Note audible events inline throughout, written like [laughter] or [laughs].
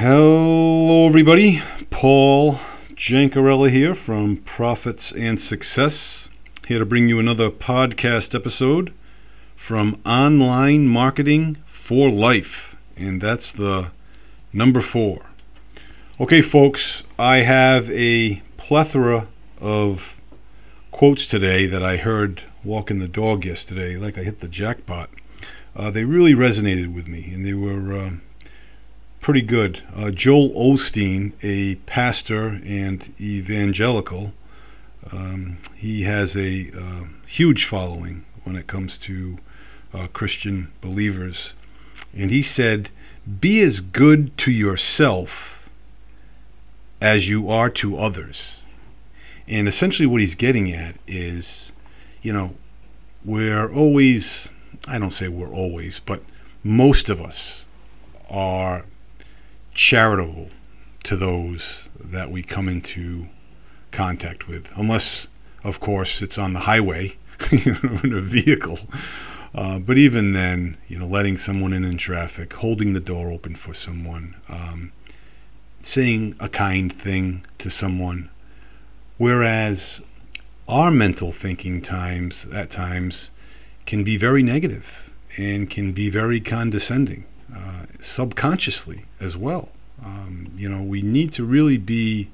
Hello, everybody. Paul Jancarella here from Profits and Success. Here to bring you another podcast episode from Online Marketing for Life. And that's the number four. Okay, folks, I have a plethora of quotes today that I heard walking the dog yesterday, like I hit the jackpot. Uh, they really resonated with me, and they were. Uh, pretty good. Uh, Joel Osteen, a pastor and evangelical, um, he has a uh, huge following when it comes to uh, Christian believers. And he said, Be as good to yourself as you are to others. And essentially, what he's getting at is, you know, we're always, I don't say we're always, but most of us are charitable to those that we come into contact with, unless, of course, it's on the highway [laughs] you know, in a vehicle. Uh, but even then, you know, letting someone in in traffic, holding the door open for someone, um, saying a kind thing to someone, whereas our mental thinking times at times can be very negative and can be very condescending uh, subconsciously as well. Um, you know, we need to really be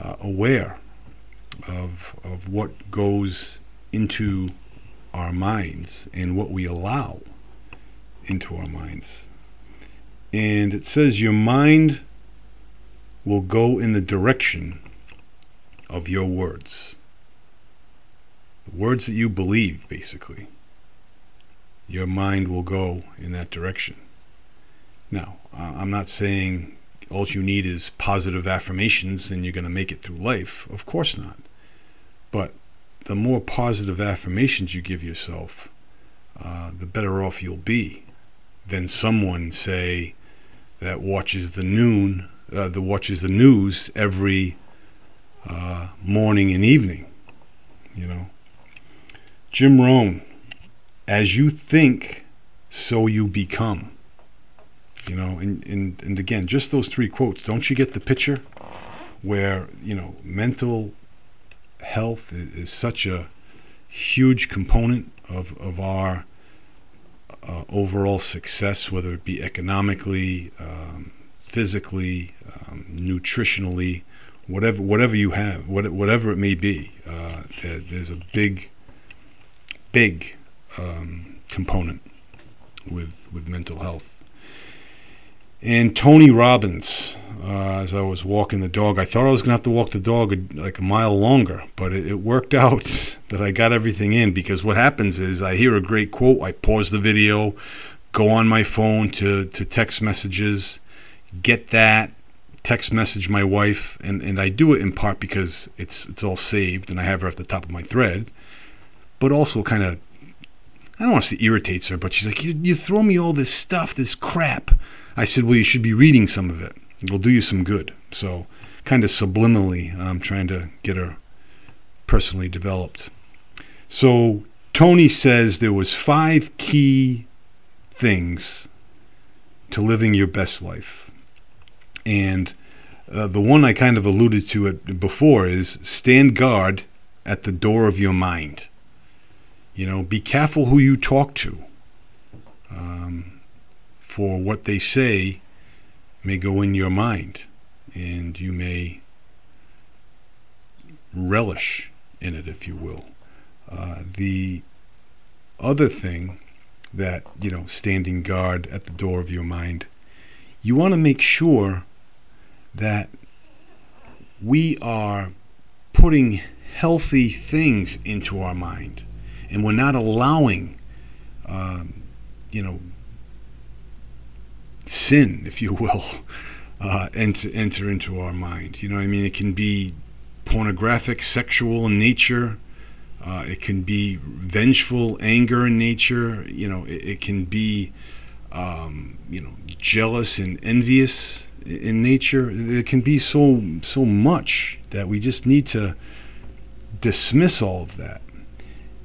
uh, aware of of what goes into our minds and what we allow into our minds. And it says your mind will go in the direction of your words. The words that you believe, basically. Your mind will go in that direction. Now, uh, I'm not saying all you need is positive affirmations and you're going to make it through life. Of course not. But the more positive affirmations you give yourself, uh, the better off you'll be than someone, say, that watches the noon, uh, that watches the news every uh, morning and evening. You know, Jim Rohn, as you think, so you become. You know, and, and, and again, just those three quotes, don't you get the picture? Where, you know, mental health is, is such a huge component of, of our uh, overall success, whether it be economically, um, physically, um, nutritionally, whatever whatever you have, what, whatever it may be. Uh, there, there's a big, big um, component with with mental health. And Tony Robbins, uh, as I was walking the dog, I thought I was going to have to walk the dog like a mile longer, but it, it, worked [laughs] out that I got everything in because what happens is I hear a great quote, I pause the video, go on my phone to, to text messages, get that, text message my wife, and, and I do it in part because it's it's all saved and I have her at the top of my thread, but also kind of I don't want to say irritates her, but she's like, you, you throw me all this stuff, this crap I said, well, you should be reading some of it. It'll do you some good. So, kind of subliminally, I'm trying to get her personally developed. So, Tony says there was five key things to living your best life. And uh, the one I kind of alluded to it before is stand guard at the door of your mind. You know, be careful who you talk to. Um, for what they say may go in your mind and you may relish in it, if you will. Uh, the other thing that, you know, standing guard at the door of your mind, you want to make sure that we are putting healthy things into our mind and we're not allowing, um, you know, sin, if you will, uh, enter, enter into our mind. You know, I mean, it can be pornographic, sexual in nature. Uh, it can be vengeful, anger in nature. You know, it, it can be, um, you know, jealous and envious in nature. It can be so so much that we just need to dismiss all of that.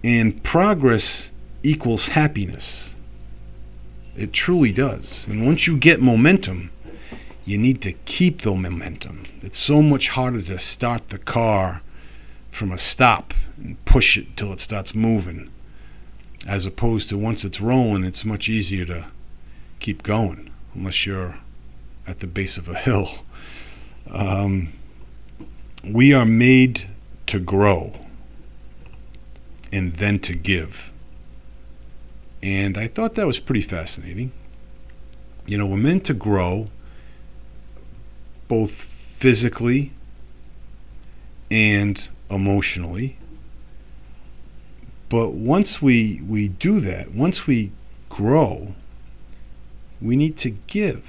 And progress equals happiness. It truly does. And once you get momentum, you need to keep the momentum. It's so much harder to start the car from a stop and push it till it starts moving, as opposed to once it's rolling, it's much easier to keep going, unless you're at the base of a hill. Um, we are made to grow and then to give. And I thought that was pretty fascinating. You know, we're meant to grow both physically and emotionally. But once we, we do that, once we grow, we need to give.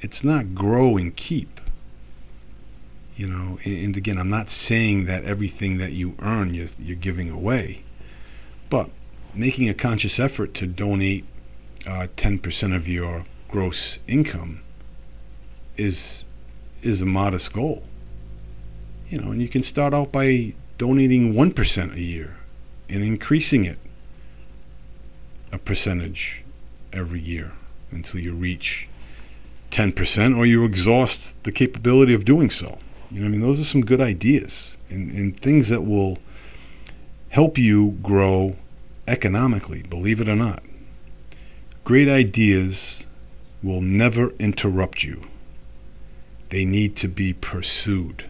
It's not grow and keep. You know, and, again, I'm not saying that everything that you earn you're, you're giving away, but making a conscious effort to donate uh, 10% of your gross income is is a modest goal. You know, and you can start out by donating 1% a year and increasing it a percentage every year until you reach 10% or you exhaust the capability of doing so. You know, I mean, those are some good ideas and, and things that will help you grow economically, believe it or not. Great ideas will never interrupt you. They need to be pursued.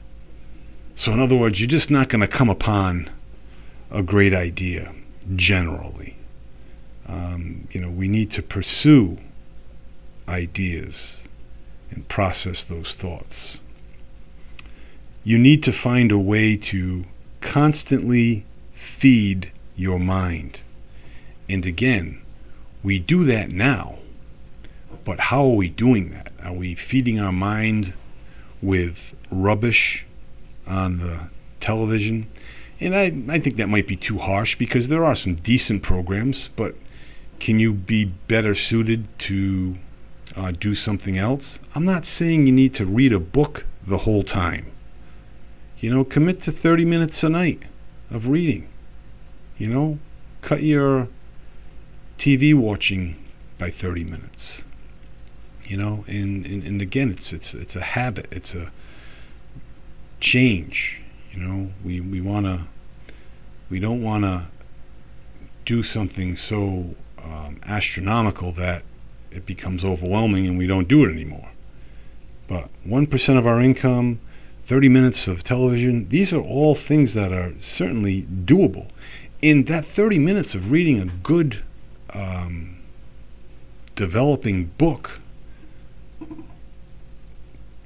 So, in other words, you're just not going to come upon a great idea generally. Um, you know, we need to pursue ideas and process those thoughts. You need to find a way to constantly feed your mind. And again, we do that now. But how are we doing that? Are we feeding our mind with rubbish on the television? And I, I think that might be too harsh because there are some decent programs, but can you be better suited to uh, do something else? I'm not saying you need to read a book the whole time. You know, commit to 30 minutes a night of reading. You know, cut your TV watching by 30 minutes. You know, and, and, and again, it's it's it's a habit. It's a change. You know, we we want to we don't want to do something so um, astronomical that it becomes overwhelming and we don't do it anymore. But 1% of our income, 30 minutes of television, these are all things that are certainly doable. In that 30 minutes of reading a good, um, developing book,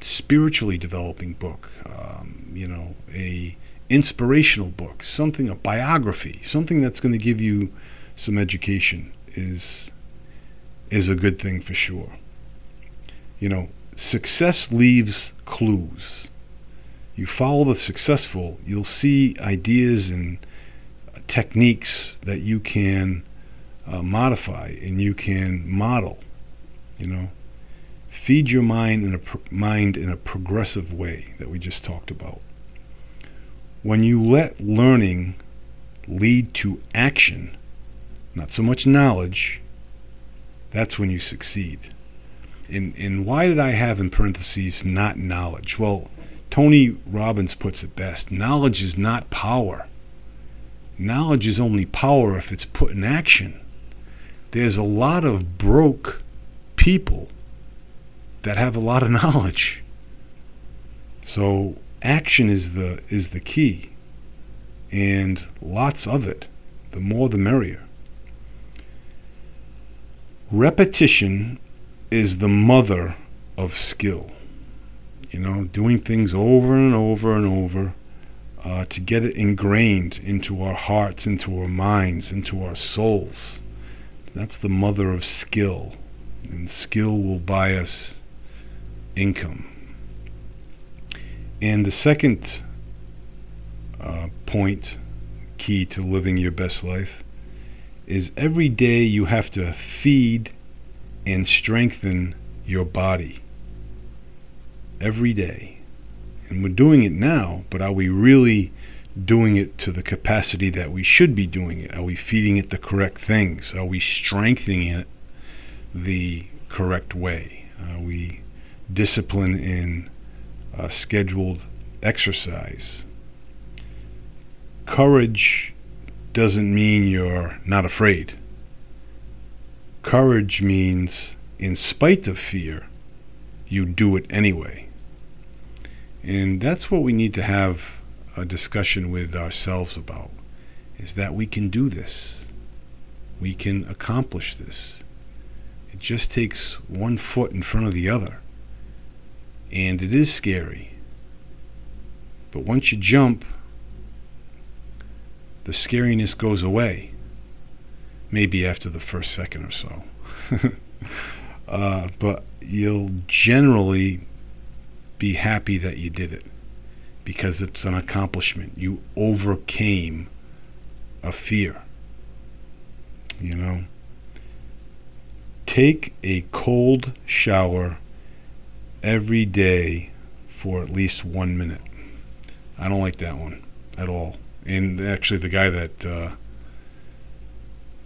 spiritually developing book, um, you know, a inspirational book, something a biography, something that's going to give you some education is is a good thing for sure. You know, success leaves clues. You follow the successful, you'll see ideas and techniques that you can uh, modify and you can model. You know, feed your mind in a mind in a progressive way that we just talked about. When you let learning lead to action, not so much knowledge, that's when you succeed. And, and why did I have in parentheses not knowledge? Well, Tony Robbins puts it best knowledge is not power. Knowledge is only power if it's put in action. There's a lot of broke people that have a lot of [laughs] knowledge. So action is the is the key. And lots of it. The more the merrier. Repetition is the mother of skill. You know, doing things over and over and over uh, to get it ingrained into our hearts, into our minds, into our souls. That's the mother of skill. And skill will buy us income. And the second uh, point, key to living your best life, is every day you have to feed and strengthen your body. Every day. And we're doing it now, but are we really doing it to the capacity that we should be doing it? Are we feeding it the correct things? Are we strengthening it the correct way? Are we discipline in uh, scheduled exercise. Courage doesn't mean you're not afraid. Courage means, in spite of fear, you do it anyway. And that's what we need to have a discussion with ourselves about is that we can do this. We can accomplish this. It just takes one foot in front of the other. And it is scary. But once you jump, the scariness goes away. Maybe after the first second or so. [laughs] uh, but you'll generally be happy that you did it because it's an accomplishment. You overcame a fear. You know? Take a cold shower every day for at least one minute. I don't like that one at all. And actually, the guy that uh,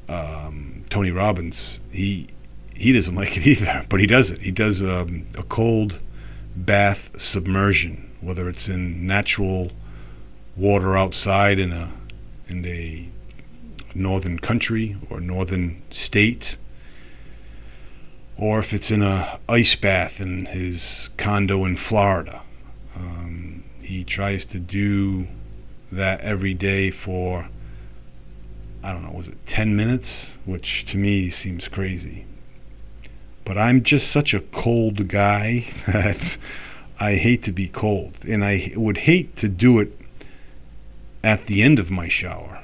um, Tony Robbins, he he doesn't [laughs] like it either, but he does it. He does um, a cold bath submersion, whether it's in natural water outside in a in a northern country or northern state, or if it's in a ice bath in his condo in Florida. Um, he tries to do that every day for I don't know, was it 10 minutes, which to me seems crazy. But I'm just such a cold guy [laughs] that I hate to be cold. And I would hate to do it at the end of my shower.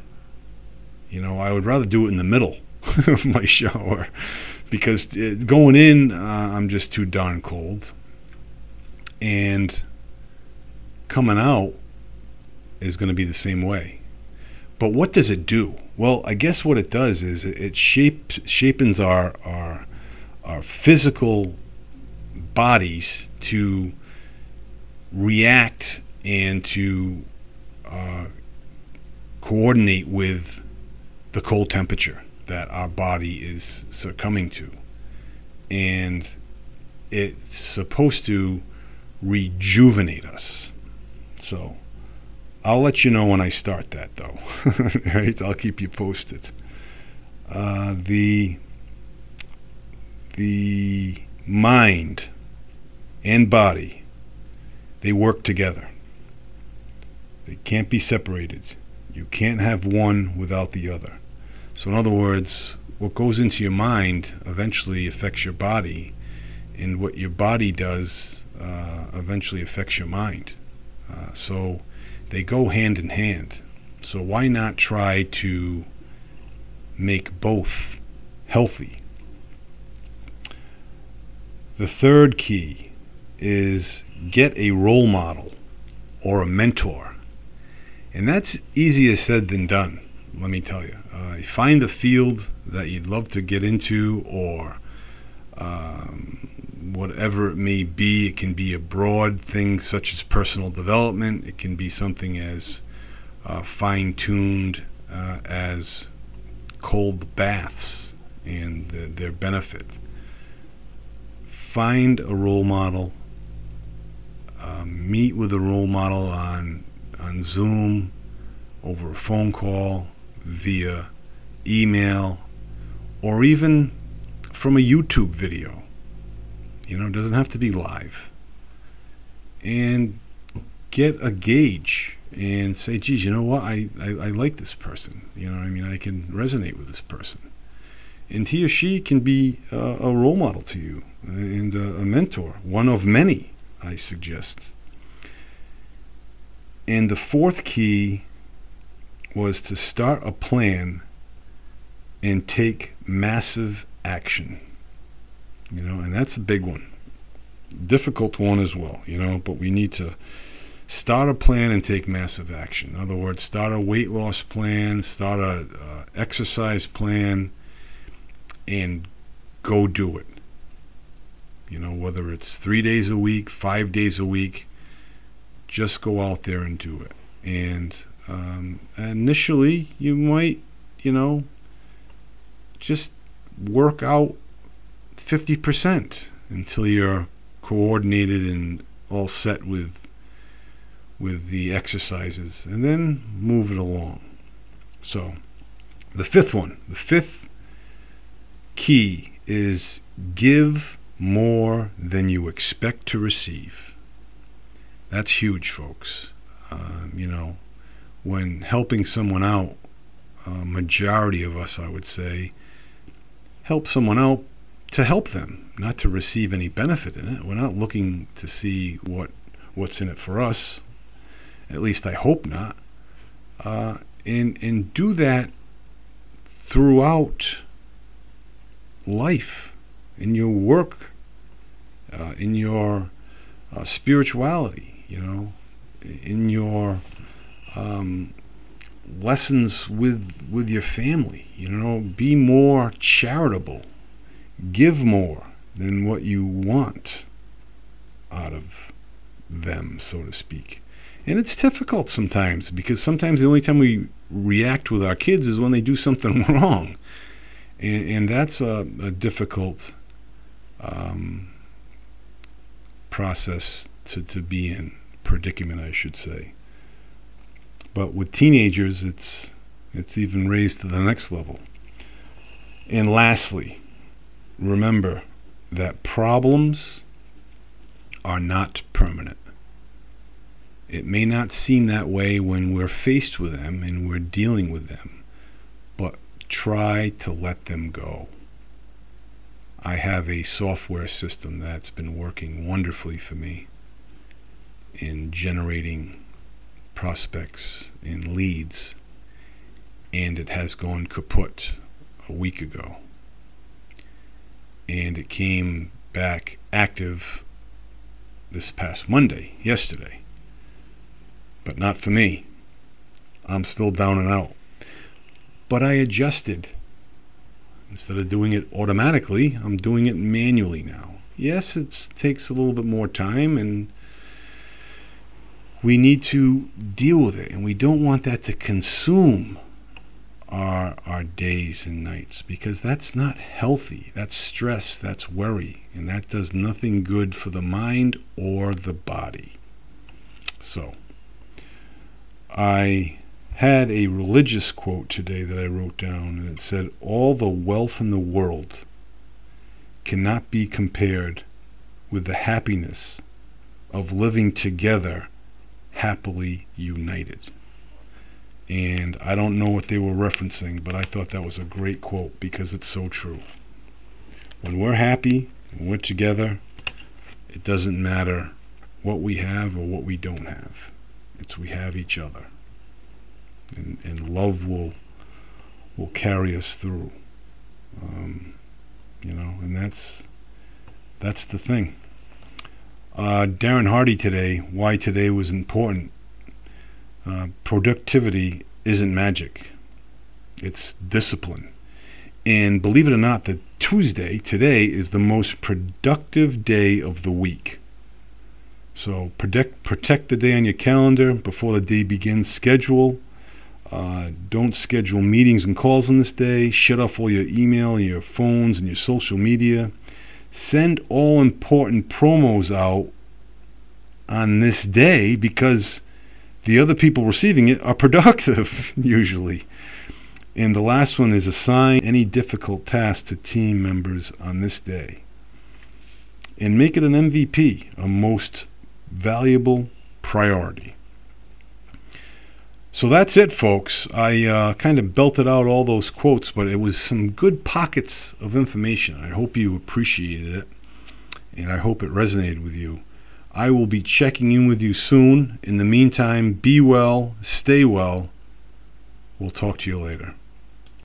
You know, I would rather do it in the middle [laughs] of my shower because uh, going in, uh, I'm just too darn cold. And coming out is going to be the same way. But what does it do? Well, I guess what it does is it, shapes shapens our our our physical bodies to react and to uh, coordinate with the cold temperature that our body is succumbing to. And it's supposed to rejuvenate us. So I'll let you know when I start that, though. [laughs] right? I'll keep you posted. Uh, the the mind and body, they work together. They can't be separated. You can't have one without the other. So, in other words, what goes into your mind eventually affects your body, and what your body does uh, eventually affects your mind. Uh, so, they go hand in hand. So, why not try to make both healthy? The third key is get a role model or a mentor. And that's easier said than done, let me tell you. Uh, find a field that you'd love to get into or um, whatever it may be. It can be a broad thing such as personal development, it can be something as uh, fine tuned uh, as cold baths and the, their benefit find a role model, um, meet with a role model on on Zoom, over a phone call, via email, or even from a YouTube video. You know, it doesn't have to be live. And get a gauge and say, geez, you know what? I, I, I like this person. You know I mean? I can resonate with this person. And he or she can be uh, a role model to you and a, a mentor, one of many, I suggest. And the fourth key was to start a plan and take massive action. You know, and that's a big one. Difficult one as well, you know, but we need to start a plan and take massive action. In other words, start a weight loss plan, start a uh, exercise plan, and go do it. You know, whether it's three days a week, five days a week, just go out there and do it. And um, initially, you might, you know, just work out 50% until you're coordinated and all set with with the exercises and then move it along. So, the fifth one, the fifth key is give more than you expect to receive. That's huge, folks. Uh, you know, when helping someone out, a majority of us, I would say, help someone out to help them, not to receive any benefit in it. We're not looking to see what what's in it for us. At least I hope not. Uh, and and do that throughout life, in your work, uh, in your uh, spirituality, you know, in your um, lessons with with your family. You know, be more charitable, give more than what you want out of them, so to speak. And it's difficult sometimes because sometimes the only time we react with our kids is when they do something [laughs] wrong. And, and that's a, a difficult um, process to, to be in, predicament, I should say. But with teenagers, it's, it's even raised to the next level. And lastly, remember that problems are not permanent. It may not seem that way when we're faced with them and we're dealing with them, but try to let them go. I have a software system that's been working wonderfully for me in generating prospects and leads, and it has gone kaput a week ago. And it came back active this past Monday, yesterday but not for me. I'm still down and out. But I adjusted. Instead of doing it automatically, I'm doing it manually now. Yes, it takes a little bit more time and we need to deal with it and we don't want that to consume our our days and nights because that's not healthy. That's stress, that's worry, and that does nothing good for the mind or the body. So, I had a religious quote today that I wrote down, and it said, All the wealth in the world cannot be compared with the happiness of living together happily united. And I don't know what they were referencing, but I thought that was a great quote because it's so true. When we're happy, when we're together, it doesn't matter what we have or what we don't have. It's we have each other. And, and love will will carry us through. Um, you know, and that's that's the thing. Uh, Darren Hardy today, why today was important. Uh, productivity isn't magic; it's discipline. And believe it or not, that Tuesday today is the most productive day of the week. So protect protect the day on your calendar before the day begins. Schedule. Uh, don't schedule meetings and calls on this day. Shut off all your email, and your phones, and your social media. Send all important promos out on this day because the other people receiving it are [laughs] productive usually. And the last one is assign any difficult task to team members on this day. And make it an MVP, a most valuable priority. So that's it, folks. I uh, kind of belted out all those quotes, but it was some good pockets of information. I hope you appreciated it, and I hope it resonated with you. I will be checking in with you soon. In the meantime, be well, stay well. We'll talk to you later.